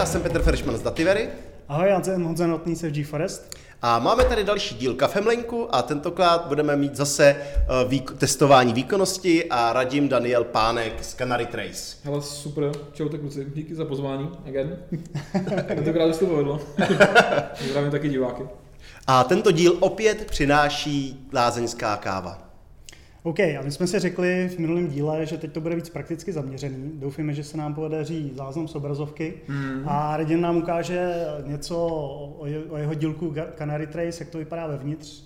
já jsem Petr Feršman z Dativery. Ahoj, já jsem Honza Notný z GeForest. A máme tady další díl Kafemlenku a tentokrát budeme mít zase uh, výk- testování výkonnosti a radím Daniel Pánek z Canary Trace. Hele, super, čau tak kluci, díky za pozvání, again. Tentokrát už to povedlo. Zdravím taky diváky. A tento díl opět přináší lázeňská káva. OK, a my jsme si řekli v minulém díle, že teď to bude víc prakticky zaměřený. Doufíme, že se nám podaří záznam z obrazovky mm. a Radin nám ukáže něco o, je, o jeho dílku Canary Trace, jak to vypadá vevnitř,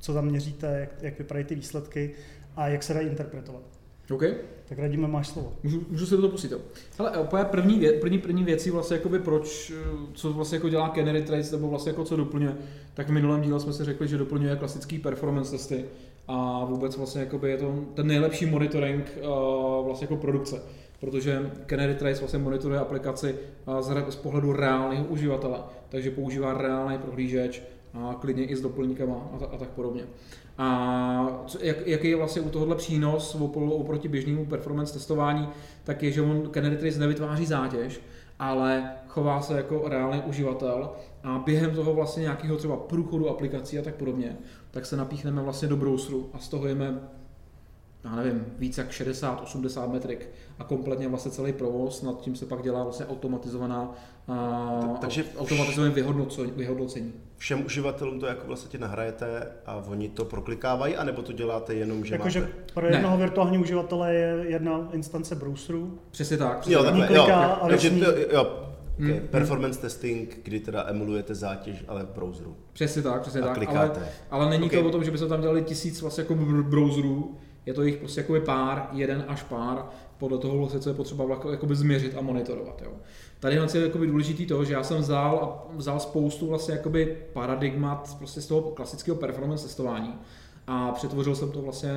co tam měříte, jak, jak vypadají ty výsledky a jak se dají interpretovat. OK. Tak radíme, máš slovo. Můžu, můžu se do toho pustit. Ale úplně první, vě, první, první věcí vlastně jakoby proč, co vlastně jako dělá Canary Trace, nebo vlastně jako co doplňuje, tak v minulém díle jsme si řekli, že doplňuje klasický performance testy a vůbec vlastně je to ten nejlepší monitoring uh, vlastně jako produkce protože Canary Trace vlastně monitoruje aplikaci z pohledu reálného uživatele, takže používá reálný prohlížeč, a klidně i s doplňkama a, a tak podobně. A co, jak, jaký je vlastně u tohohle přínos oproti běžnému performance testování, tak je, že on Canary Trace nevytváří zátěž, ale chová se jako reálný uživatel a během toho vlastně nějakého třeba průchodu aplikací a tak podobně, tak se napíchneme vlastně do browseru a z toho jeme já nevím, víc jak 60-80 metrik a kompletně vlastně celý provoz, nad tím se pak dělá vlastně automatizovaná a, takže automatizované vyhodnocení, vyhodnocení. Všem uživatelům to jako vlastně nahrajete a oni to proklikávají, anebo to děláte jenom, že jako, máte... že pro jednoho ne. virtuálního uživatele je jedna instance browseru. Přesně tak. Přesně jo, tak. takhle, jo, jo, takže ní... to, jo, Okay. Hmm. Performance testing, kdy teda emulujete zátěž, ale v browseru. Přesně tak, přesně a tak. Klikáte. Ale, ale není okay. to o tom, že by se tam dělali tisíc vlastně jako browserů, je to jich prostě jako pár, jeden až pár, podle toho vlastně, co je potřeba jakoby změřit a monitorovat. Jo. Tady je jakoby důležitý to, že já jsem vzal, vzal spoustu vlastně jakoby paradigmat prostě z toho klasického performance testování a přetvořil jsem to vlastně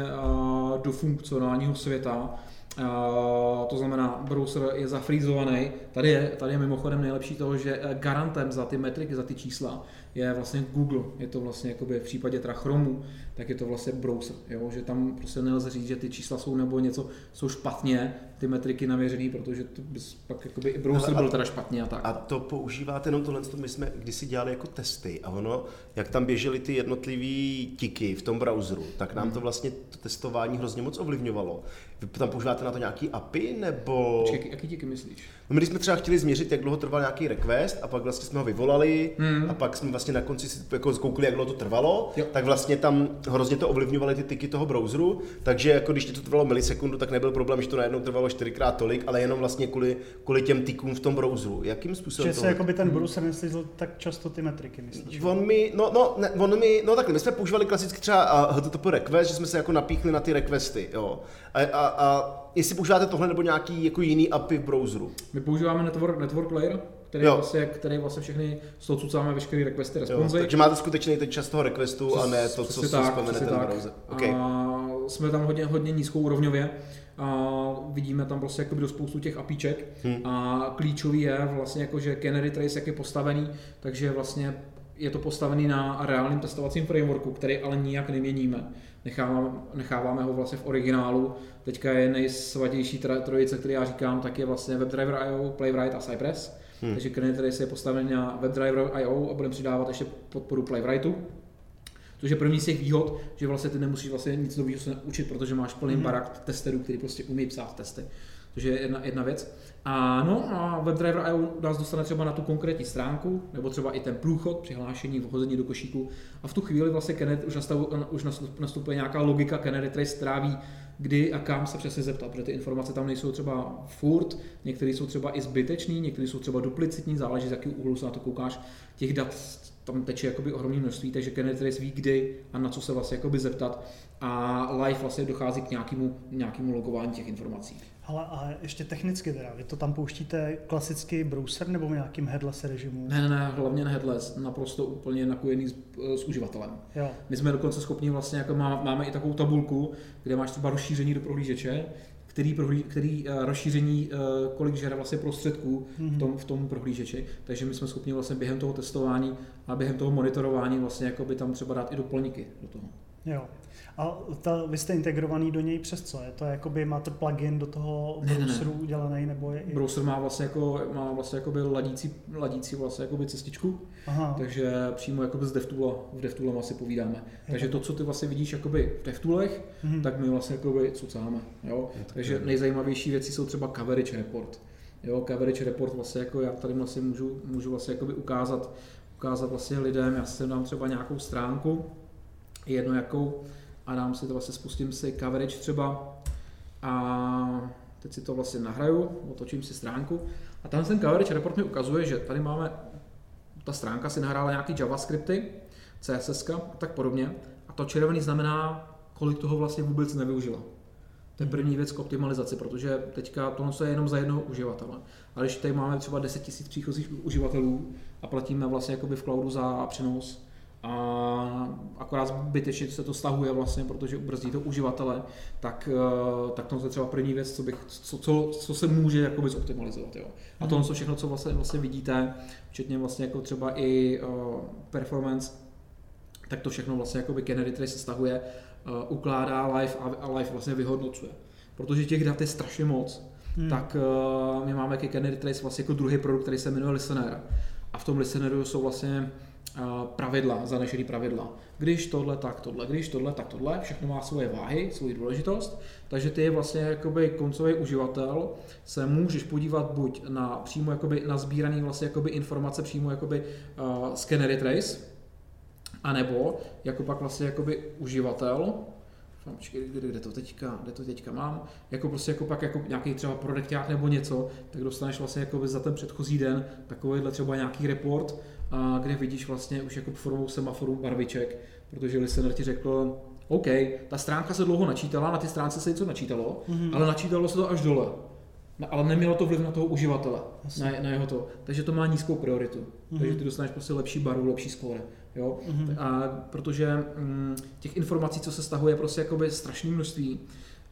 do funkcionálního světa, Uh, to znamená, browser je zafrýzovaný. Tady je, tady je mimochodem nejlepší toho, že garantem za ty metriky, za ty čísla je vlastně Google. Je to vlastně jakoby v případě teda Chromu, tak je to vlastně browser. Jo? Že tam prostě nelze říct, že ty čísla jsou nebo něco jsou špatně, ty metriky navěřený, protože to bys pak jakoby i browser byl teda špatně a tak. A to používáte jenom tohle, my jsme kdysi dělali jako testy a ono, jak tam běžely ty jednotlivý tiky v tom browseru, tak nám hmm. to vlastně to testování hrozně moc ovlivňovalo. Vy tam používáte na to nějaký API nebo... Počkej, jaký tiky myslíš? No my když jsme třeba chtěli změřit, jak dlouho trval nějaký request a pak vlastně jsme ho vyvolali hmm. a pak jsme vlastně na konci si jako zkoukli, jak dlouho to trvalo, jo. tak vlastně tam hrozně to ovlivňovaly ty tiky toho browseru, takže jako když to trvalo milisekundu, tak nebyl problém, že to najednou trvalo čtyřikrát tolik, ale jenom vlastně kvůli, kvůli těm tikům v tom browseru. Jakým způsobem že se by ten browser neslizl tak často ty metriky, myslíš? On mi, no, no, ne, on mi, no takhle, my jsme používali klasicky třeba uh, HTTP request, že jsme se jako napíchli na ty requesty, jo. A, a, a jestli používáte tohle nebo nějaký jako jiný API v browseru? My používáme network, network layer, který, jo. vlastně, který vlastně všechny, z toho cucáme veškeré requesty, responzy. Takže máte skutečný ten čas toho requestu Přes, a ne to, co si vzpomene ten tak. browser. Okay. A jsme tam hodně, hodně nízkou úrovňově a vidíme tam prostě do spoustu těch apíček hmm. a klíčový je vlastně jako, že Canary Trace jak je postavený, takže vlastně je to postavený na reálném testovacím frameworku, který ale nijak neměníme. Necháváme, necháváme ho vlastně v originálu. Teďka je nejsvatější trojice, který já říkám, tak je vlastně WebDriver.io, Playwright a Cypress. Hmm. Takže Canary Trace je postavený na WebDriver.io a budeme přidávat ještě podporu Playwrightu. Což je první z těch výhod, že vlastně ty nemusíš vlastně nic nového se učit, protože máš plný hmm. barak testerů, který prostě umí psát testy. To je jedna, jedna věc. A no a WebDriver IO nás dostane třeba na tu konkrétní stránku, nebo třeba i ten průchod, přihlášení, vhození do košíku. A v tu chvíli vlastně Kennedy, už, nastavu, už nastupuje nějaká logika Canary Trace, která ví, kdy a kam se přesně zeptat, protože ty informace tam nejsou třeba furt, některé jsou třeba i zbytečný, některé jsou třeba duplicitní, záleží z jakého úhlu se na to koukáš. Těch dat tam teče jakoby ohromné množství, takže Trace ví, kdy a na co se vlastně jakoby zeptat a live vlastně dochází k nějakému, nějakému logování těch informací. Ale a ještě technicky teda, vy to tam pouštíte klasický browser nebo v nějakým headless režimu? Ne, ne, ne, hlavně na headless, naprosto úplně nakojený s, s uživatelem. Jo. My jsme dokonce schopni vlastně, jako má, máme i takovou tabulku, kde máš třeba rozšíření do prohlížeče, který, prohlí, který uh, rozšíření, uh, kolik žere vlastně prostředků v, mhm. tom, v tom prohlížeči. Takže my jsme schopni vlastně během toho testování a během toho monitorování vlastně jako by tam třeba dát i doplňky do toho. Jo. A ta, vy jste integrovaný do něj přes co? Je to jakoby, máte plugin do toho Ne, ne, ne. browseru udělaný, nebo je i... Browser má vlastně jako, má vlastně jakoby ladící, ladící vlastně jakoby cestičku, Aha, takže přímo jakoby z DevToola, v DevToolem asi povídáme. Takže to, co ty vlastně vidíš jakoby v DevToolech, mhm. tak my vlastně jakoby cucáme. Jo? Takže nejzajímavější věci jsou třeba coverage report. Jo, coverage report vlastně jako já tady vlastně můžu, můžu vlastně jakoby ukázat, ukázat vlastně lidem, já si dám třeba nějakou stránku, jedno jakou, a dám si to vlastně, spustím si coverage třeba a teď si to vlastně nahraju, otočím si stránku a tam ten coverage report mi ukazuje, že tady máme, ta stránka si nahrála nějaký JavaScripty, CSS a tak podobně a to červený znamená, kolik toho vlastně vůbec nevyužila. To je první věc k optimalizaci, protože teďka tohle je jenom za jednoho uživatele. Ale když tady máme třeba 10 000 příchozích uživatelů a platíme vlastně jakoby v cloudu za přenos, a akorát zbytečně se to stahuje vlastně, protože ubrzdí to uživatele, tak, eh, tak to je třeba první věc, co, bych, co, co, co se může jakoby zoptimalizovat. Jo. A tohle co všechno, co vlastně, vlastně vidíte, včetně vlastně jako třeba i uh, performance, tak to všechno vlastně jakoby Canary Trace stahuje, uh, ukládá live a, live vlastně vyhodnocuje. Protože těch dat je strašně moc, Hmm. tak uh, my máme ke Canary Trace vlastně jako druhý produkt, který se jmenuje Listener. A v tom Listeneru jsou vlastně pravidla, zanešený pravidla. Když tohle, tak tohle, když tohle, tak tohle, všechno má svoje váhy, svoji důležitost, takže ty vlastně jakoby koncový uživatel. Se můžeš podívat buď na přímo jakoby na sbíraný vlastně jakoby informace přímo jakoby uh, z Canary Trace, anebo jako pak vlastně jakoby uživatel, Počkej, kde, kde, to teďka, kde to teďka mám, jako prostě jako pak jako nějaký třeba produkták nebo něco, tak dostaneš vlastně jako za ten předchozí den takovýhle třeba nějaký report, a kde vidíš vlastně už jako formou semaforu barviček, protože listener ti řekl, OK, ta stránka se dlouho načítala, na ty stránce se něco načítalo, Mhm. ale načítalo se to až dole. No, ale nemělo to vliv na toho uživatele, Jasně. na, na jeho to. Takže to má nízkou prioritu. Mhm. Takže ty dostaneš prostě lepší barvu, lepší skóre. Jo? Mhm. A protože mm, těch informací, co se stahuje, prostě jakoby strašné množství.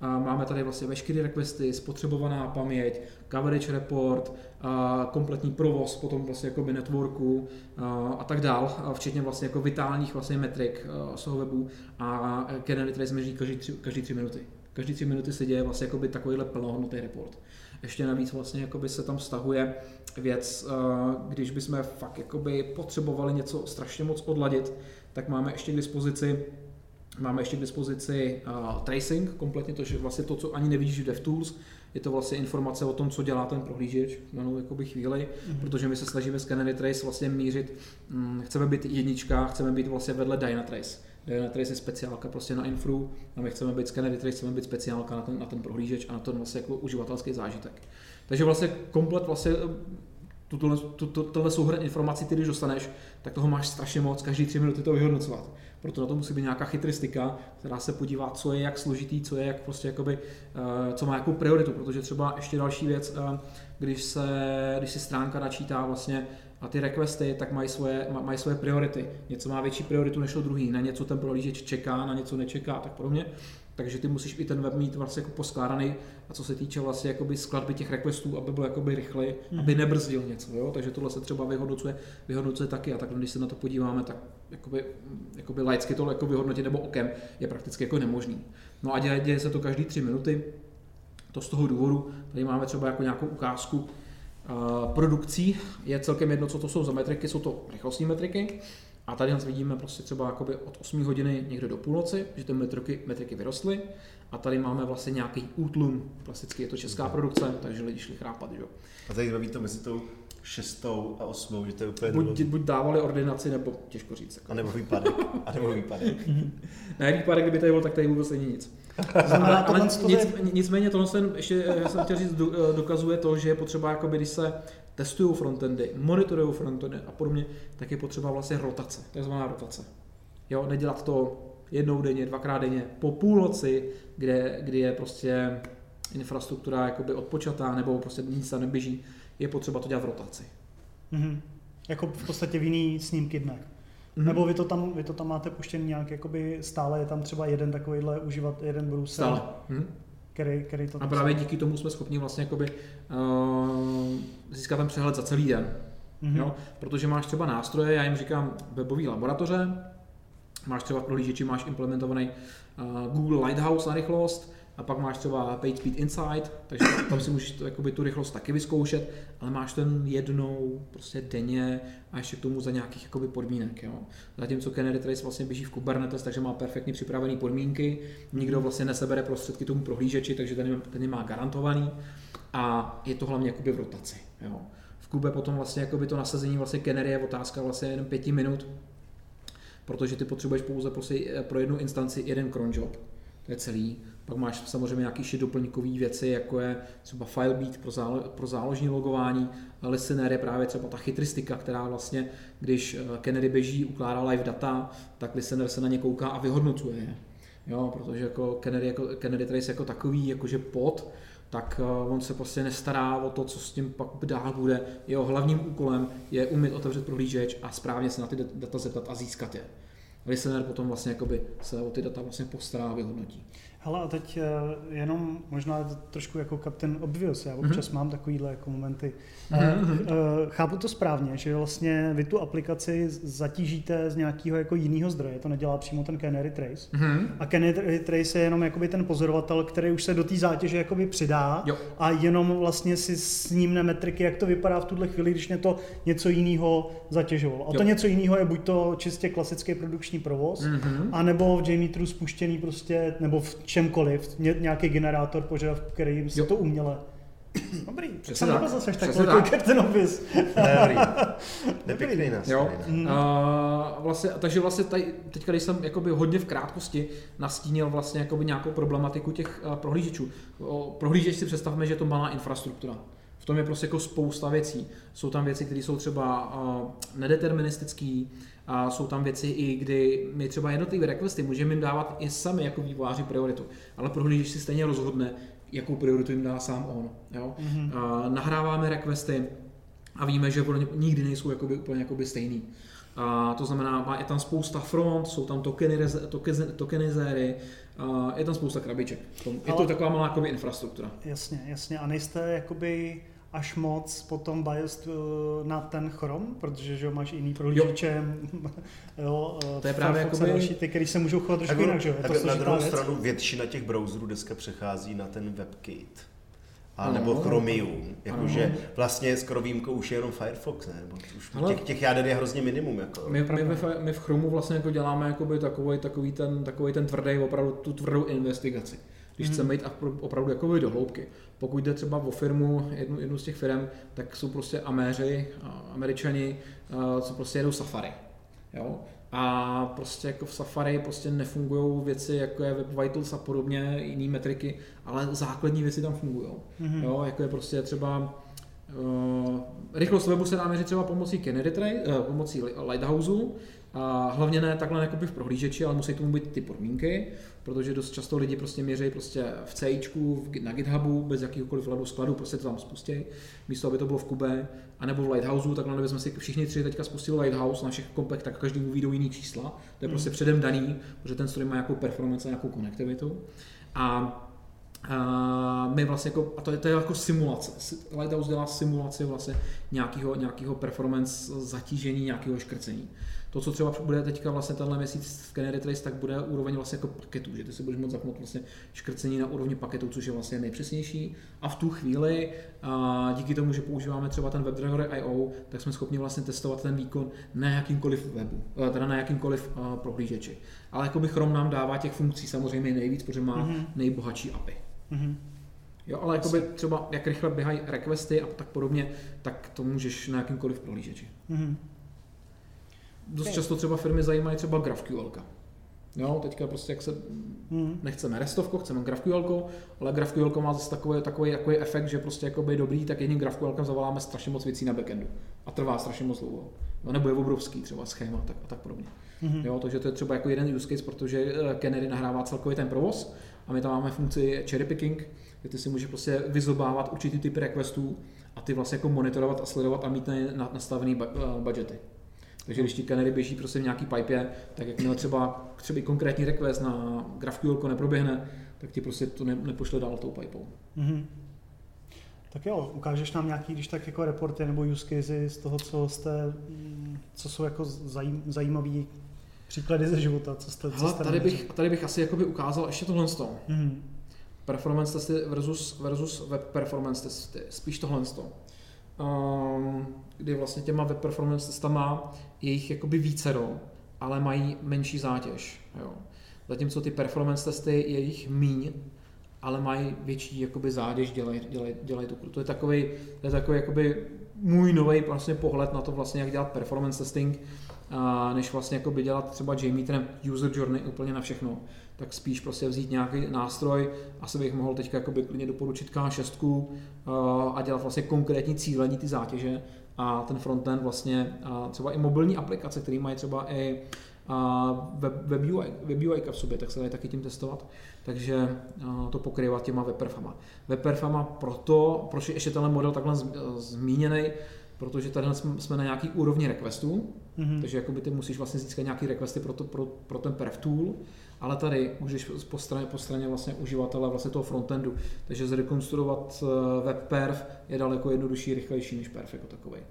A máme tady vlastně veškeré requesty, spotřebovaná paměť, coverage report, a kompletní provoz potom vlastně jakoby networku a, a tak dál, a včetně vlastně jako vitálních vlastně metrik a, z toho webu a Canary Trace každý tři, každý tři minuty. Každý tři minuty se děje vlastně jakoby takovýhle plnohodnotný report. Ještě navíc vlastně jakoby se tam vztahuje věc, a, když bychom fakt jakoby potřebovali něco strašně moc odladit, tak máme ještě k dispozici Máme ještě k dispozici uh, tracing, kompletně to, že vlastně to, co ani nevidíš v DevTools, je to vlastně informace o tom, co dělá ten prohlížeč v danou jakoby chvíli, Mhm. protože my se snažíme s Canary Trace vlastně mířit, mm, chceme být jednička, chceme být vlastně vedle Dynatrace. Dynatrace je speciálka prostě na infru a my chceme být s Canary Trace, chceme být speciálka na ten, na ten prohlížeč a na ten vlastně jako uživatelský zážitek. Takže vlastně komplet vlastně tuto, tuto, tohle souhrn informací, ty když dostaneš, tak toho máš strašně moc, každý tři minuty to vyhodnocovat. Proto na to musí být nějaká chytristika, která se podívá, co je jak složitý, co je jak prostě jakoby, eh, co má jakou prioritu, protože třeba ještě další věc, eh, když, se, když si stránka načítá vlastně a ty requesty, tak mají svoje, ma- mají svoje priority. Něco má větší prioritu než to druhý, na něco ten prohlížeč čeká, na něco nečeká a tak podobně. Takže ty musíš i ten web mít vlastně jako poskládaný a co se týče vlastně jakoby skladby těch requestů, aby byl jakoby rychlej, aby nebrzdil něco, jo? takže tohle se třeba vyhodnocuje, vyhodnocuje taky a tak když se na to podíváme, tak jakoby, jakoby laicky to jako vyhodnotit nebo okem je prakticky jako nemožný. No a děje, děje se to každý tři minuty, to z toho důvodu, tady máme třeba jako nějakou ukázku uh, produkcí, je celkem jedno, co to jsou za metriky, jsou to rychlostní metriky, a tady nás vidíme prostě třeba jakoby od 8 hodiny někde do půlnoci, že ty metriky, metriky vyrostly. A tady máme vlastně nějaký útlum, klasicky je to česká produkce, takže lidi šli chrápat, jo. A tady baví to mezi tou šestou a osmou, že to je úplně Buď, nulový. buď dávali ordinaci, nebo těžko říct. Jako. A nebo výpadek. A nebo výpadek. Ne, výpadek, kdyby tady byl, tak tady vůbec není nic. znamená, ale, nic, nicméně tohle jsem, ještě já jsem chtěl říct, eh, dokazuje to, že je potřeba, jakoby, když se testují frontendy, monitorují frontendy a podobně, tak je potřeba vlastně rotace, takzvaná rotace. Jo, nedělat to jednou denně, dvakrát denně, po půlnoci, kde, kdy je prostě infrastruktura jakoby odpočatá nebo prostě nic tam neběží, je potřeba to dělat v rotaci. Mhm. Jako v podstatě v jiný snímky dne. Mhm. Nebo vy to, tam, vy to tam máte puštěný nějak, jakoby stále je tam třeba jeden takovýhle uživat, jeden browser, Stále. Mhm. Který, který to A právě díky tomu jsme schopni vlastně jakoby, uh, získat ten přehled za celý den. Mhm. Jo? Protože máš třeba nástroje, já jim říkám webové laboratoře, máš třeba v prohlížeči máš implementovaný uh, Google Lighthouse na rychlost, a pak máš třeba PageSpeed Insight, takže tam si můžeš to, jakoby, tu rychlost taky vyzkoušet, ale máš ten jednou prostě denně a ještě k tomu za nějakých jakoby, podmínek. Jo. Zatímco Canary Trace vlastně běží v Kubernetes, takže má perfektně připravené podmínky, nikdo vlastně nesebere prostředky tomu prohlížeči, takže ten, ten má garantovaný a je to hlavně jakoby v rotaci. Jo. V Kube potom vlastně jakoby to nasazení vlastně Canary je otázka vlastně jenom pěti minut, protože ty potřebuješ pouze prostě pro jednu instanci jeden cron job. To je celý. Pak máš samozřejmě nějaké ještě doplňkové věci, jako je třeba FileBeat pro, zálo, pro záložní logování, Listener je právě třeba ta chytristika, která vlastně, když eh, Kennedy běží, ukládá live data, tak Listener se na ně kouká a vyhodnocuje je. Jo, protože jako Kennedy, jako, Kennedy Trace jako takový, jakože pod, tak eh, on se prostě nestará o to, co s tím pak dál bude. Jeho hlavním úkolem je umět otevřet prohlížeč a správně se na ty data zeptat a získat je. Listener potom vlastně se o ty data vlastně postará a vyhodnotí. Hele, a teď uh, jenom možná trošku jako Captain Obvious, já občas mm-hmm. mám takovýhle jako momenty. Mm-hmm. Chápu to správně, že vlastně vy tu aplikaci zatížíte z nějakého jako jiného zdroje, to nedělá přímo ten Canary Trace. Mm-hmm. A Canary Trace je jenom jakoby ten pozorovatel, který už se do té zátěže jakoby přidá jo. a jenom vlastně si snímne metriky, jak to vypadá v tuhle chvíli, když mě to něco jiného zatěžovalo. A jo. to něco jiného je buď to čistě klasický produkční provoz, mm-hmm. anebo v JMeteru spuštěný prostě, nebo v čemkoliv, nějaký generátor požadavků, který jim si to uměle Dobrý, přesně tak. Zase tak velký Captain Office. Nepěkný nás. Jo. Uh, vlastně, takže vlastně tady, teď, když jsem jakoby hodně v krátkosti nastínil vlastně jakoby nějakou problematiku těch uh, prohlížečů. O prohlížeč si představme, že je to malá infrastruktura. V tom je prostě jako spousta věcí. Jsou tam věci, které jsou třeba uh, nedeterministické, a jsou tam věci i, kdy my třeba jednotlivé requesty můžeme jim dávat i sami jako vývojáři prioritu, ale prohlížeč si stejně rozhodne, jakou prioritu jim dá sám on. Jo? Mm-hmm. A nahráváme requesty a víme, že nikdy nejsou jakoby, úplně jakoby stejný. A to znamená, je tam spousta front, jsou tam tokeny, tokenizéry, a je tam spousta krabiček. Je to Ale... taková malá jakoby, infrastruktura. Jasně, jasně. A nejste jakoby až moc potom biased eh, na ten Chrome, protože že máš jiný prohlížeče, jo. jo, to je právě jako další, ty, který se můžou chovat trošku jinak, že jo? To na druhou věc. stranu většina těch browserů dneska přechází na ten WebKit. A nebo Chromium, jakože vlastně skoro výjimkou už je jenom Firefox, ne? Nebo už Ale těch, těch jáder je hrozně minimum. Jako. My, my, my, my, v Chromu vlastně jako děláme jakoby takový, takový, ten, takový ten tvrdý, opravdu tu tvrdou investigaci když hmm. chceme jít opravdu jako do hloubky. Pokud jde třeba o firmu, jednu, jednu z těch firm, tak jsou prostě Améři, Američani, co prostě jedou Safari. Jo? A prostě jako v Safari prostě nefungují věci, jako je Web Vitals a podobně, jiné metriky, ale základní věci tam fungují. Mm-hmm. Jo, jako je prostě třeba uh, rychlost webu se dá měřit třeba pomocí Kennedy uh, pomocí Lighthouse, a hlavně ne takhle jako v prohlížeči, ale musí tomu být ty podmínky, protože dost často lidi prostě měří prostě v C, na GitHubu, bez jakýhokoliv ladu skladu, prostě to tam spustí, místo aby to bylo v Kube, anebo v Lighthouse, takhle kdyby jsme si všichni tři teďka spustili Lighthouse na všech kompech, tak každý mu vyjdou jiný čísla, to je hmm. prostě předem daný, protože ten stroj má nějakou performance a nějakou konektivitu. A a my vlastně jako, a to je, to je jako simulace. Lighthouse dělá simulaci vlastně nějakého, nějakého performance zatížení, nějakého škrcení. To, co třeba bude teďka vlastně tenhle měsíc v Canary Trace, tak bude úroveň vlastně jako paketů, že ty si budeš moct zapnout vlastně škrcení na úrovni paketů, což je vlastně nejpřesnější. A v tu chvíli, a díky tomu, že používáme třeba ten WebDriver IO, tak jsme schopni vlastně testovat ten výkon na jakýmkoliv webu, eh, teda na jakýmkoliv uh, prohlížeči. Ale jako by Chrome nám dává těch funkcí samozřejmě nejvíc, protože má mm-hmm. nejbohatší API. Mm-hmm. Jo, ale jakoby třeba jak rychle běhají requesty a tak podobně, tak to můžeš na jakýmkoliv prohlížeči. Mm-hmm dost často třeba firmy zajímají třeba GraphQL. Jo, teďka prostě jak se hmm. nechceme restovko, chceme GraphQL, ale GraphQL má zase takový, takový, takový efekt, že prostě jako by dobrý, tak jedním GraphQL zavoláme strašně moc věcí na backendu a trvá strašně moc dlouho. No, nebo je obrovský třeba schéma tak, a tak podobně. hmm Jo, takže to je třeba jako jeden use case, protože eh, Canary nahrává celkový ten provoz a my tam máme funkci cherry picking, kde ty si můžeš prostě vyzobávat určitý typy requestů a ty vlastně jako monitorovat a sledovat a mít na, nastavený eh, budgety. Takže když ti Canary běží prostě v nějaký pipe, tak jakmile třeba, třeba konkrétní request na GraphQL neproběhne, tak ti prostě to ne, nepošle dál tou pipou. Mm-hmm. Tak jo, ukážeš nám nějaký, když tak jako reporty nebo use cases z toho, co jste, co jsou jako zajím, zajímavý příklady ze života, co jste, co jste tady, bych, tady bych asi jakoby ukázal ještě tohle. Mhm. Performance testy versus, versus web performance testy. Spíš tohle. Um, kdy vlastně těma web performance testama je jich jakoby vícero, ale mají menší zátěž. Jo. Zatímco ty performance testy je jich míň, ale mají větší jakoby zátěž, dělají, dělaj, dělaj tu To je takový, to je takový jakoby můj nový vlastně pohled na to vlastně, jak dělat performance testing, a než vlastně jakoby dělat třeba JMeterem user journey úplně na všechno, tak spíš prostě vzít nějaký nástroj, asi bych mohl jakoby klidně doporučit K6 a, a dělat vlastně konkrétní cílení ty zátěže a ten frontend vlastně a třeba i mobilní aplikace, které mají třeba i a web, web, UI, web UI v sobě, tak se dají taky tím testovat. Takže to pokrývat těma webperfama. Webperfama proto, proč je ještě tenhle model takhle z- zmíněný, protože tady jsme na nějaký úrovni requestů, Mhm. takže jakoby ty musíš vlastně získat nějaký requesty pro, to, pro, pro ten perf tool, ale tady můžeš po straně, po straně vlastně uživatele vlastně toho frontendu. Takže zrekonstruovat eh, web perf je daleko jednodušší, rychlejší než perf jako takový.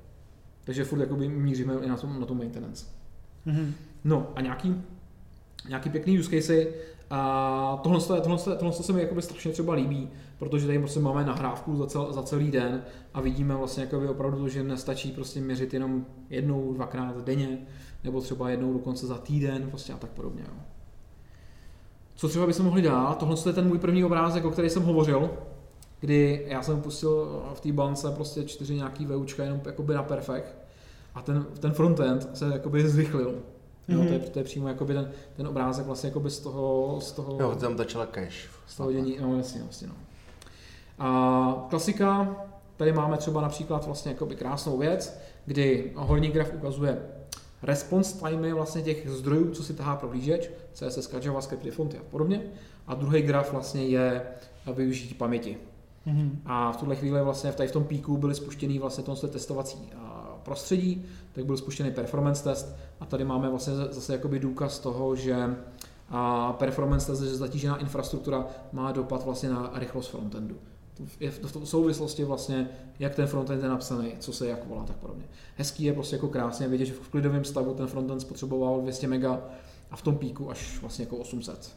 Takže furt jakoby míříme i na tom, na tom maintenance. Mhm. No a nějaký, nějaký pěkný use casey, a tohle, tohle, tohle, se mi jakoby strašně třeba líbí, protože tady prostě máme nahrávku za, cel, za celý den a vidíme vlastně jakoby opravdu to, že nestačí prostě měřit jenom jednou, dvakrát denně, nebo třeba jednou dokonce za týden prostě a tak podobně. Jo. Co třeba bychom mohli dát? Tohle je ten můj první obrázek, o který jsem hovořil, kdy já jsem pustil v té bance prostě čtyři nějaký VUčka jenom jakoby na perfekt a ten, ten frontend se jakoby zrychlil. Jo, to, je, to je přímo jakoby ten, ten obrázek vlastně jakoby z toho, z toho, Jo, tam začala cache. z toho dění, no jasně, vlastně no. A klasika, tady máme třeba například vlastně jakoby krásnou věc, kdy horní graf ukazuje response timey vlastně těch zdrojů, co si tahá prohlížeč, CSS, JavaScript, fonty a podobně. A druhý graf vlastně je využití paměti. Mhm. A v tuhle chvíli vlastně v, tady v tom píku byly spuštěný vlastně tohle testovací a, prostředí, tak byl spuštěný performance test a tady máme vlastně zase jakoby důkaz toho, že a performance test, že zatížená infrastruktura má dopad vlastně na rychlost frontendu. Je v v souvislosti vlastně, jak ten frontend je napsaný, co se jak volá, tak podobně. Hezký je prostě jako krásně vidět, že v klidovém stavu ten frontend spotřeboval 200 mega a v tom píku až vlastně jako 800.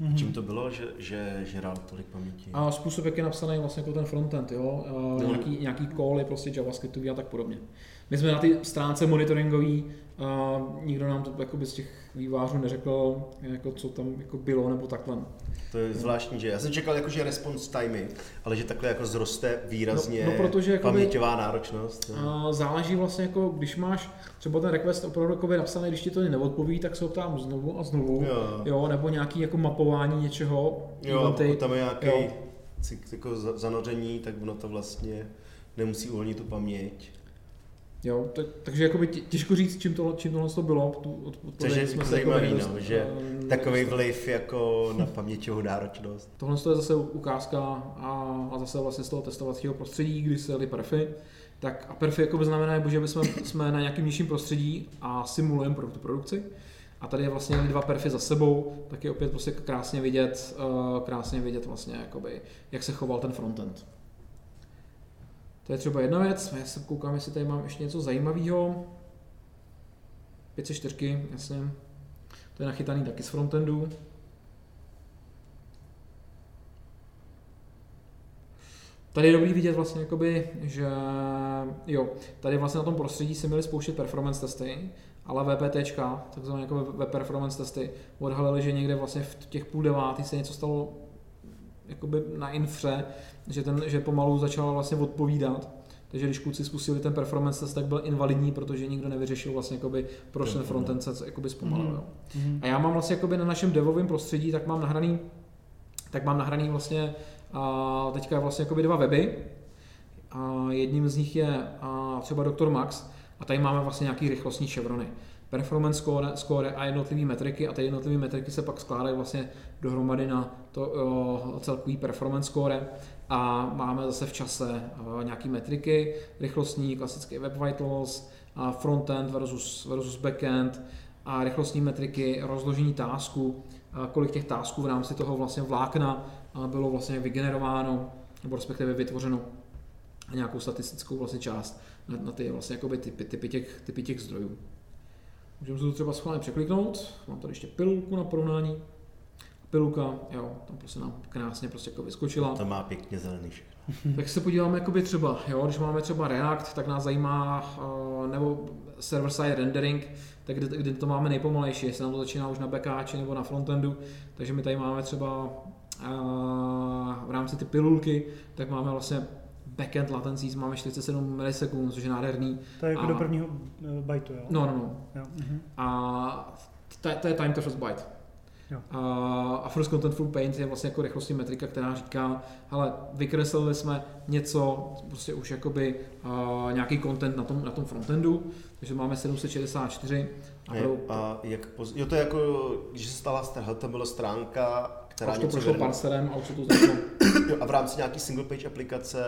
Mhm. Čím to bylo, že, že žral tolik paměti? A způsob, jak je napsaný vlastně jako ten frontend, jo? No. nějaký, nějaký cally prostě JavaScriptový a tak podobně. My jsme na ty stránce monitoringový, a nikdo nám to jakoby z těch vývářů neřekl, jako co tam jako bylo nebo takhle. To je zvláštní, že já jsem čekal jako, že response timey, ale že takhle jako zroste výrazně No- no, protože jakoby- paměťová náročnost. A záleží vlastně jako, když máš třeba ten request opravdu jako napsaný, když ti to neodpoví, tak se ho ptám znovu a znovu. Jo. Jo, nebo nějaký jako mapování něčeho, Jo, eventy. pokud tam je nějaký jo. jako za- zanoření, tak ono to vlastně nemusí uvolnit tu paměť. Jo, tak, takže jakoby tě- těžko říct, čím, to, čím tohle to bylo. Tu, od, od, Takže je jsme se zajímavý, jakoby no, že eh, Takový vliv jako na paměťovou náročnost. Tohle je zase ukázka a, a zase vlastně z toho testovacího prostředí, kdy se jeli perfy. Tak a perfy jako by znamená, že my jsme, jsme na nějakém nižším prostředí a simulujeme pro tu produkci. A tady je vlastně dva perfy za sebou, tak je opět prostě krásně vidět, uh, krásně vidět vlastně, jakoby, jak se choval ten frontend. To je třeba jedna věc, já se koukám, jestli tady mám ještě něco zajímavého. 504, jasně. To je nachytaný taky z frontendu. Tady je dobrý vidět vlastně, jakoby, že jo, tady vlastně na tom prostředí se měli spouštět performance testy, ale VPTčka, takzvané jako web performance testy, odhalili, že někde vlastně v těch půl devátý se něco stalo jakoby na infře, že, ten, že pomalu začala vlastně odpovídat. Takže když kluci spustili ten performance test, tak byl invalidní, protože nikdo nevyřešil vlastně, jakoby, proč ten frontend se jakoby zpomalil. Mhm. Jo. Mhm. A já mám vlastně jakoby na našem devovém prostředí, tak mám nahraný, tak mám nahraný vlastně a teďka vlastně jakoby dva weby. A jedním z nich je a třeba Dr. Max a tady máme vlastně nějaký rychlostní chevrony. Performance score, score a jednotlivé metriky a ty jednotlivé metriky se pak skládají vlastně dohromady na to o, celkový performance score. A máme zase v čase o, nějaký metriky, rychlostní, klasický web vitals, frontend versus, versus backend, a rychlostní metriky, rozložení tasků, a kolik těch tasků v rámci toho vlastně vlákna a bylo vlastně vygenerováno, nebo respektive vytvořeno. Nějakou statistickou vlastně část na, na ty vlastně typy, typy, těch, typy těch zdrojů. Můžeme se to třeba schválně překliknout. Mám tady ještě pilulku na porovnání. Pilulka, jo, tam prostě nám krásně prostě jako vyskočila. To má pěkně zelený všechno. Tak se podíváme jakoby třeba, jo, když máme třeba React, tak nás zajímá, uh, nebo server-side rendering, tak kdy, kdy to máme nejpomalejší, jestli nám to začíná už na backáči nebo na frontendu, takže my tady máme třeba uh, v rámci ty pilulky, tak máme vlastně backend latencies máme 47 milisekund, což je nádherný. To je jako a... do prvního uh, bytu, jo? No, no, no. Jo. Uh-huh. A to, to je time to first byte. Jo. A First Contentful Paint je vlastně jako rychlostní metrika, která říká, hele, vykreslili jsme něco, prostě už jakoby uh, nějaký content na tom, na tom frontendu, takže máme 764. A, pro, a jak, poz... jo, to je jako, když se stala HTML stránka, která a to prošlo parserem a už to začalo. a v rámci nějaký single page aplikace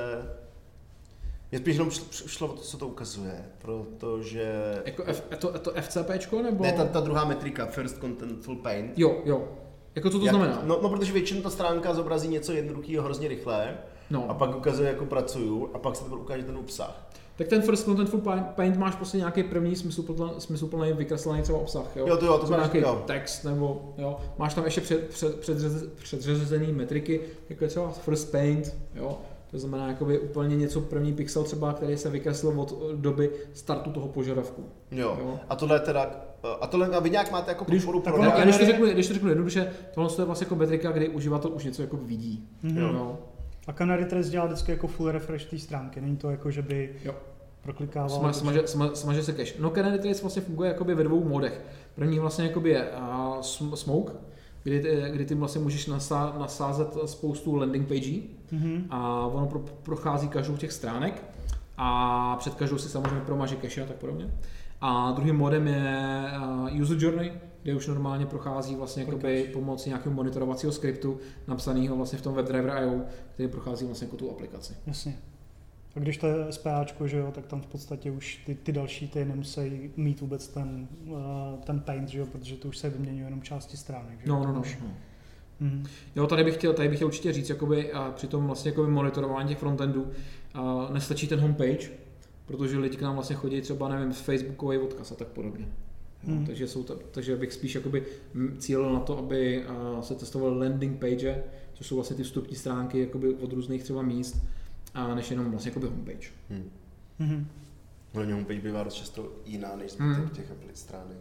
mě spíš jenom šlo co to ukazuje, protože... Jako F, to, to FCPčko nebo? Ne, ta, ta druhá metrika, First Contentful Paint. Jo, jo. Jako co to Jak, znamená? No, no, protože většinou ta stránka zobrazí něco jednoduchého hrozně rychle no. a pak ukazuje, jako pracuju a pak se to ukáže ten obsah. Tak ten First Contentful Paint máš prostě nějaký první smysluplný, smysluplný vykreslený třeba obsah, jo? Jo, to jo, to nějaký jo. text, nebo jo, máš tam ještě před, před, předřazený metriky, jako je třeba First Paint, jo, to znamená jakoby úplně něco první pixel třeba, který se vykreslil od doby startu toho požadavku. Jo. jo. A tohle teda a tohle a vy nějak máte jako podporu pro no, když, to řeknu, když to řeknu jednoduše, tohle je vlastně jako metrika, kdy uživatel už něco jako vidí. Mm-hmm. Jo. A Canary Trace dělá vždycky jako full refresh té stránky, není to jako, že by jo. proklikával. Sma, smaže, sma, smaže se cache. No Canary Trace vlastně funguje jakoby ve dvou modech. První vlastně jakoby je uh, smoke, kdy, kdy ty vlastně můžeš nasá, nasázet spoustu landing page mm-hmm. a ono pro, prochází každou těch stránek a před každou si samozřejmě promaže cache a tak podobně. A druhým modem je uh, user journey, kde už normálně prochází vlastně jakoby pomocí nějakého monitorovacího skriptu napsaného vlastně v tom WebDriver IO, který prochází vlastně jako tu aplikaci. Jasně. A když to je SPAčko, že jo, tak tam v podstatě už ty, ty další ty nemusí mít vůbec ten, uh, ten paint, že jo, protože to už se vyměňuje jenom části stránek. Že? No, no, no. no. Mm-hmm. Jo, tady bych chtěl, tady bych chtěl určitě říct, jakoby, a při tom vlastně jakoby monitorování těch frontendů a nestačí ten homepage, protože lidi k nám vlastně chodí třeba, nevím, z Facebookový odkaz a tak podobně. Mm. takže, jsou to, takže bych spíš jakoby cílil na to, aby se testovaly landing page, což jsou vlastně ty vstupní stránky jakoby od různých třeba míst, a než jenom vlastně jakoby homepage. Hmm. Mm-hmm. No, homepage bývá dost často jiná než zbytek hmm. těch stránek.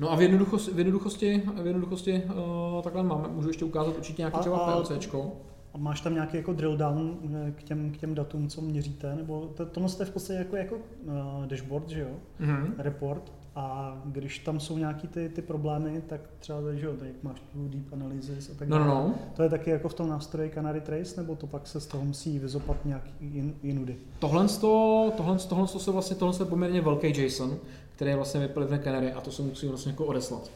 No a v jednoduchosti, v jednoduchosti, v jednoduchosti uh, takhle máme, můžu ještě ukázat určitě nějaký třeba PLCčko. A máš tam nějaký jako drill down eh, k těm, k těm datům, co měříte? Nebo to, to je v podstatě jako, jako uh, dashboard, že jo? Mm-hmm. Report. A když tam jsou nějaký ty, ty problémy, tak třeba že jo, jak máš tu deep analysis a tak no, no, dále. No, no. To je taky jako v tom nástroji Canary Trace, nebo to pak se z toho musí vyzopat nějaký jin, jinudy? Tohle, to, tohle, tohle, to se vlastně, tohle je poměrně velký JSON, který je vlastně vyplivne Canary a to se musí vlastně jako odeslat.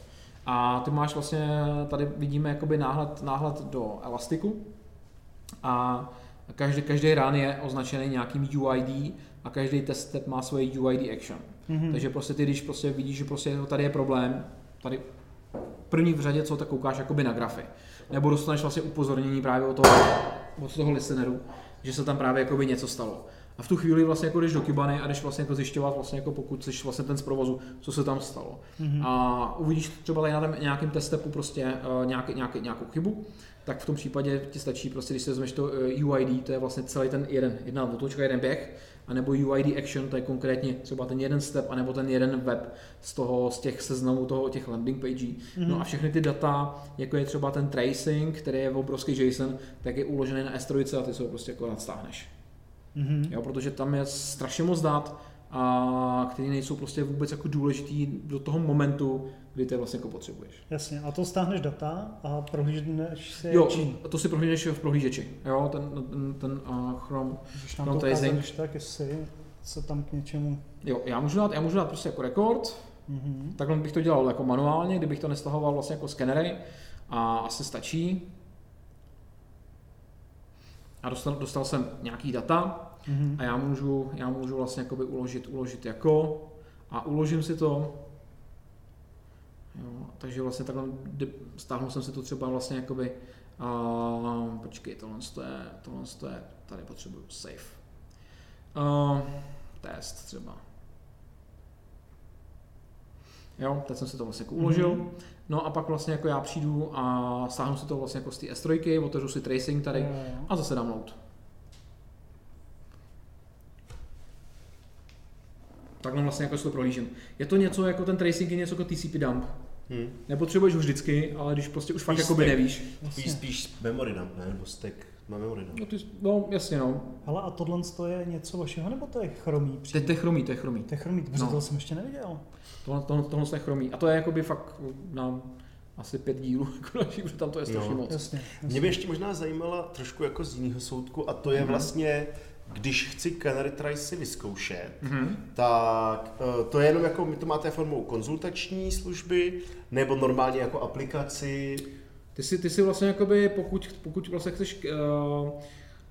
A ty máš vlastně, tady vidíme jakoby náhled, náhled do Elastiku a každý, každý run je označený nějakým UID a každý test step má svoje UID action. Mm-hmm. Takže prostě ty, když prostě vidíš, že prostě tady je problém, tady první v řadě, co tak koukáš jakoby na grafy. Nebo dostaneš vlastně upozornění právě od toho, od toho listeneru, že se tam právě jakoby něco stalo. A v tu chvíli vlastně jako jdeš do Kibany a jdeš vlastně jako zjišťovat vlastně jako pokud jsi vlastně ten z provozu, co se tam stalo. Mm-hmm. A uvidíš třeba tady na nějakém testepu prostě uh, nějaký, nějaký, nějakou chybu, tak v tom případě ti stačí prostě, když se vezmeš to eh, UID, to je vlastně celý ten jeden, jedna otočka, jeden běh, anebo UID action, to je konkrétně třeba ten jeden step, anebo ten jeden web z toho, z těch seznamů toho, těch landing page. Mm-hmm. No a všechny ty data, jako je třeba ten tracing, který je v obrovský JSON, tak je uložený na S3 a ty se ho prostě jako nadstáhneš. Mm-hmm. Jo, protože tam je strašně moc dat, a který nejsou prostě vůbec jako důležitý do toho momentu, kdy ty vlastně jako potřebuješ. Jasně, a to stáhneš data a prohlížeš si Jo, čím? to si prohlížeš v prohlížeči, jo, ten, ten, ten uh, Chrome, Když nám Chrome to tracing. tak, jestli se tam k něčemu... Jo, já můžu dát, já můžu dát prostě jako rekord, mm-hmm. takhle bych to dělal jako manuálně, kdybych to nestahoval vlastně jako skenery a asi stačí. A dostal, dostal jsem nějaký data mm-hmm. a já můžu, já můžu vlastně jakoby uložit, uložit jako a uložím si to Jo, takže vlastně takhle stáhnul jsem si to třeba vlastně jakoby, uh, počkej, tohle je, tohle je, tady potřebuju save. Uh, test třeba. Jo, teď jsem si to vlastně jako uložil. Mm-hmm. No a pak vlastně jako já přijdu a stáhnu si to vlastně jako z té S3, otevřu si tracing tady jo. a zase dám load. Takhle vlastně jako si to prohlížím. Je to něco jako ten tracing je něco jako TCP dump. Hmm. Nepotřebuješ ho vždycky, ale když prostě už fakt jakoby stack. nevíš. Spíš, spíš memory dump, ne? Nebo stack na memory dump. No, ty, no jasně no. Hele, a tohle to je něco vašeho, nebo to je chromý? To je, to je chromý, to je chromý. To je chromý, protože No. to jsem ještě neviděl. Tohle, tohle, tohle je chromý. A to je jakoby fakt na asi pět dílů, jako další, protože tam to je strašně No. moc. Jasně. Mě by ještě možná zajímala trošku jako z jiného soudku a to je vlastně, když chci Canary Try si vyzkoušet, Mhm. tak eh, to je jenom jako, my to máte formou konzultační služby, nebo normálně jako aplikaci, Ty si, ty si vlastně jakoby, pokud, pokud vlastně chceš, uh,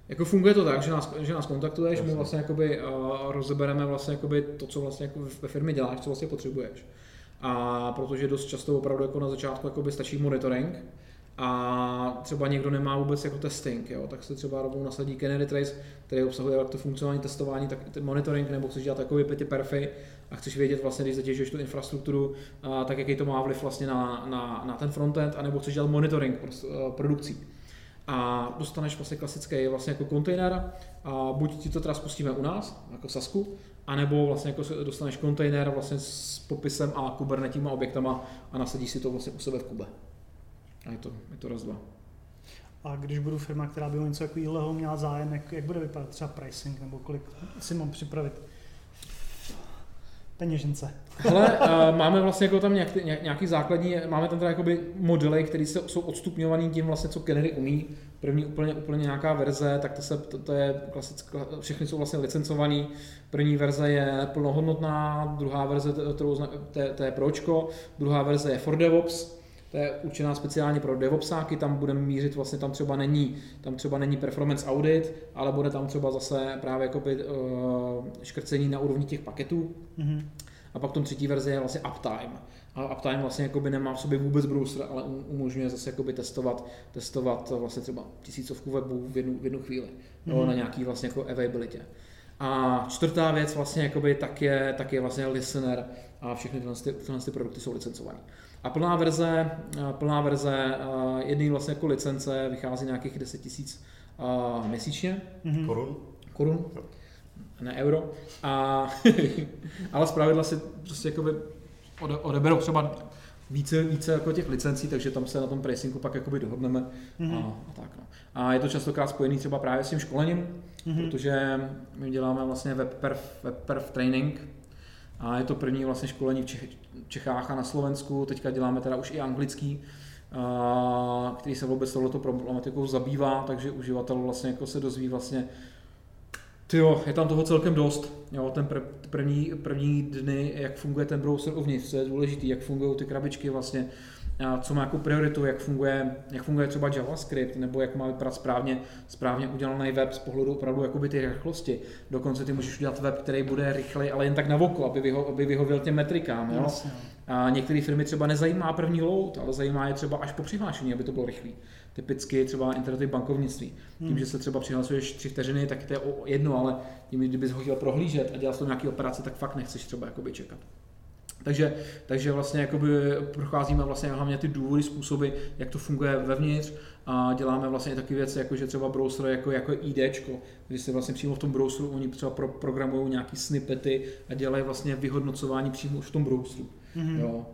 jako funguje to tak, že nás, že nás kontaktuješ, my vlastně jakoby uh, rozebereme vlastně jakoby to, co vlastně jako ve firmě děláš, co vlastně potřebuješ. A protože dost často opravdu jako na začátku jakoby stačí monitoring, a třeba někdo nemá vůbec jako testing, jo, tak se třeba rovnou nasadí Canary Trace, který obsahuje jak to funkcionální testování, tak monitoring, nebo chceš dělat takový pěti perfy a chceš vědět vlastně, když zatěžuješ tu infrastrukturu, a, tak jaký to má vliv vlastně na, na, na ten frontend, anebo chceš dělat monitoring eh, produkcí. A dostaneš vlastně klasický vlastně jako kontejner, a buď ti to teda spustíme u nás, jako Sasku, anebo vlastně jako dostaneš kontejner vlastně s popisem a kubernetíma objektama a nasadíš si to vlastně u sebe v kube. A je to, je to raz dva. A když budu firma, která by o něco takového měla zájem, jak, jak bude vypadat třeba pricing, nebo kolik si mám připravit peněžence. Hele, uh, máme vlastně jako tam nějaký, nějaký základní, máme tam teda jakoby modely, které se, jsou odstupňované tím vlastně, co Canary umí. První úplně, úplně nějaká verze, tak to, se, to, to je klasická, všechny jsou vlastně licencovaný. První verze je plnohodnotná, druhá verze, to, to, to, je, to je pročko, druhá verze je for DevOps, to je určená speciálně pro DevOpsáky, tam budeme mířit, vlastně tam třeba není, tam třeba není performance audit, ale bude tam třeba zase právě jakoby, uh, škrcení na úrovni těch paketů, Mhm. a pak v tom třetí verzi je vlastně uptime. A uptime vlastně jakoby nemá v sobě vůbec browser, ale um- umožňuje zase jakoby testovat, testovat vlastně třeba tisícovku webu v jednu, v jednu chvíli, mm-hmm. Mhm. na nějaký vlastně jako availability. A čtvrtá věc vlastně jakoby tak je, tak je vlastně listener a všechny tyhle, ty, tyhle ty produkty jsou licencované. A plná verze, a plná verze a jedný vlastně jako licence vychází nějakých 10 tisíc a, měsíčně, Mhm. korun. korun, ne euro. A, ale zpravidla si prostě jakoby ode, odeberou třeba více, více jako těch licencí, takže tam se na tom pricingu pak jakoby dohodneme Mhm. a, a tak. No. A je to častokrát spojený třeba právě s tím školením, Mhm. protože my děláme vlastně webperf, webperf training a je to první vlastně školení v Čech, Čechách a na Slovensku, teďka děláme teda už i anglický, a, který se vůbec touhleto problematikou zabývá, takže uživatel vlastně jako se dozví vlastně ty jo, je tam toho celkem dost. Jo, ten pr- první, první dny, jak funguje ten browser uvnitř, co je důležitý, jak fungují ty krabičky vlastně, co má jako prioritu, jak funguje, jak funguje třeba JavaScript, nebo jak má vypadat správně, správně udělaný web z pohledu opravdu jakoby ty rychlosti. Dokonce ty můžeš udělat web, který bude rychlej, ale jen tak na oko, aby, vyho, aby vyhověl těm metrikám. Jo? Jasně. A některé firmy třeba nezajímá první load, ale zajímá je třeba až po přihlášení, aby to bylo rychlý. Typicky třeba internetový bankovnictví. Tím, Hmm. že se třeba přihlasuješ tři vteřiny, tak to je o jedno, ale tím, kdybys ho chtěl prohlížet a dělat s tom nějaký operace, tak fakt nechceš třeba jakoby čekat. Takže, takže vlastně jakoby procházíme vlastně hlavně ty důvody, způsoby, jak to funguje vevnitř a děláme vlastně i taky věci, jako že třeba browser jako, jako IDčko, kdy se vlastně přímo v tom browseru oni třeba pro, programují nějaký snippety a dělají vlastně vyhodnocování přímo už v tom browseru. Mhm. Jo.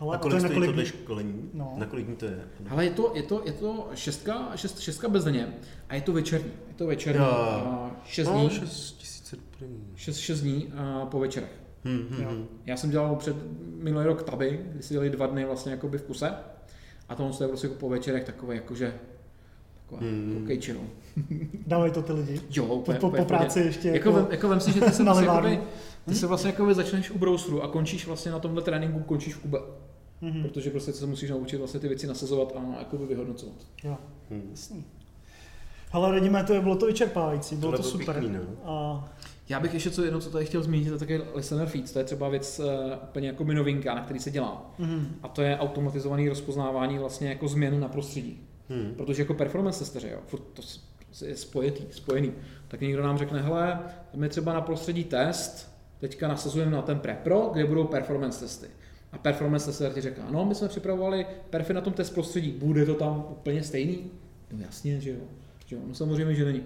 Ale A to kolik je stojí kolik tohle dní? školení? No. Na kolik dní to je? Ale je to, je to, je to šestka, šest, šestka bez daně a je to večerní. Je to večerní. Jo. a Šest No, dní, 6000 první. šest, šest dní a po večerech. Hmm, hmm, Jo. hmm. Já jsem dělal před minulý rok taby, kdy si dělali dva dny vlastně jakoby v kuse. A tohle je prostě jako po večerech takové jakože takové Hmm. hmm. okay, chill. Dávají to ty lidi. Jo, Po, úplně, po, po pohodě. práci ještě Jako, vem, jako vem si, že ty se, na vlastně jakoby, ty se vlastně jakoby začneš u browseru a končíš vlastně na tomhle tréninku, končíš v kube. Mhm. Protože prostě se musíš naučit vlastně ty věci nasazovat a jakoby vyhodnocovat. Jo, Hmm. jasný. Hele, radíme, to je, bylo to vyčerpávající, bylo to bylo super. pěkný, no. A Já bych ještě co jedno, co tady chtěl zmínit, to je také listener feeds, to je třeba věc uh, úplně jako mi novinka, na který se dělá. mhm. A to je automatizované rozpoznávání vlastně jako změn na prostředí. Hmm. Protože jako performance testeři, jo, furt to je spojetý, spojený, tak někdo nám řekne, hele, je třeba na prostředí test, teďka nasazujeme na ten prepro, kde budou performance testy. A performance tester ti řekne, no, my jsme připravovali perfy na tom test prostředí, bude to tam úplně stejný? No jasně, že jo. Že jo? No samozřejmě, že není.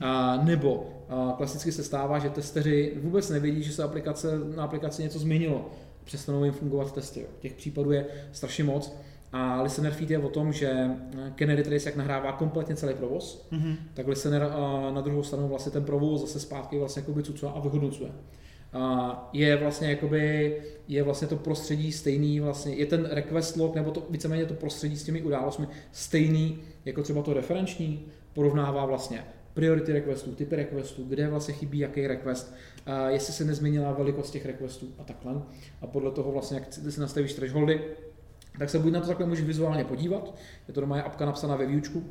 A, nebo a, klasicky se stává, že testeři vůbec nevědí, že se aplikace, na aplikaci něco změnilo. Přestanou jim fungovat testy. Jo. Těch případů je strašně moc. A Listener Feed je o tom, že Canary Trace, jak nahrává kompletně celý provoz, mm-hmm. tak Listener na druhou stranu vlastně ten provoz zase zpátky vlastně jakoby cucuje a vyhodnocuje. Je vlastně jakoby, je vlastně to prostředí stejný, vlastně je ten request log, nebo to víceméně to prostředí s těmi událostmi stejný, jako třeba to referenční, porovnává vlastně priority requestů, typy requestů, kde vlastně chybí jaký request, a jestli se nezměnila velikost těch requestů a takhle. A podle toho vlastně, jak si nastavíš thresholdy, tak se buď na to takhle můžeš vizuálně podívat, je to doma je apka napsaná ve výučku,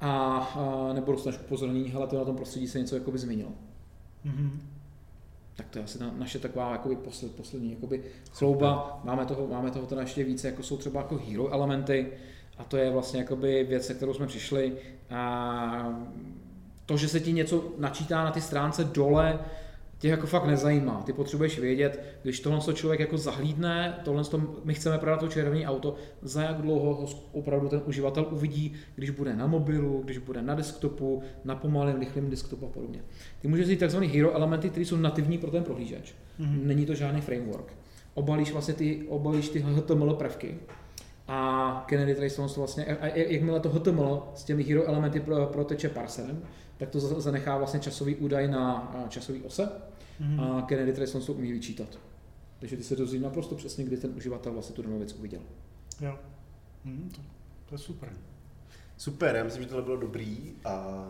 a, a nebo dostaneš upozornění, hele, to na tom prostředí se něco jakoby změnilo. Mm-hmm. Tak to je asi naše taková jakoby posled, poslední jakoby chlouba. Máme toho, máme toho teda ještě více, jako jsou třeba jako hero elementy, a to je vlastně jakoby věc, se kterou jsme přišli. A to, že se ti něco načítá na ty stránce dole, tě jako fakt nezajímá. Ty potřebuješ vědět, když tohle to člověk jako zahlídne, tohle to, my chceme prodat to červené auto, za jak dlouho ho opravdu ten uživatel uvidí, když bude na mobilu, když bude na desktopu, na pomalém, rychlém desktopu a podobně. Ty můžeš vzít takzvané hero elementy, které jsou nativní pro ten prohlížeč. Mm-hmm. Není to žádný framework. Obalíš vlastně ty, obalíš ty HTML prvky, a Kennedy Trace vlastně, a jakmile to HTML s těmi hero elementy proteče parserem, tak to zanechá vlastně časový údaj na časový ose mm-hmm. a Kennedy Trace to umí vyčítat. Takže ty se dozví naprosto přesně, kdy ten uživatel vlastně tu danou věc uviděl. Jo, hmm, to, to je super. Super, já myslím, že tohle bylo dobrý a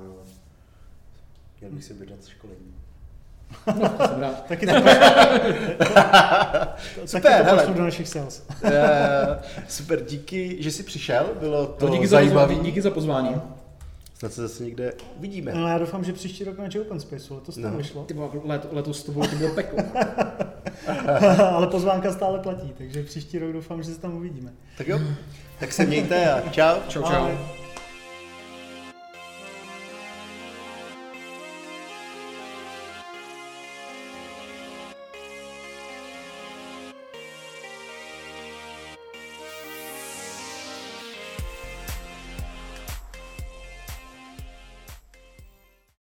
měl bych si vydat školení. No, to jsem rád. Taky to, super, taky to do našich sales. uh, super, díky, že jsi přišel, bylo to no, díky zajímavé. Za, díky za pozvání. Snad se zase někde uvidíme. No já doufám, že příští rok na Open Space, letos to no. vyšlo. Ty let, letos to bylo, to bylo peklo. Ale pozvánka stále platí, takže příští rok doufám, že se tam uvidíme. Tak jo, tak se mějte a čau. Čau, čau. Ahoj.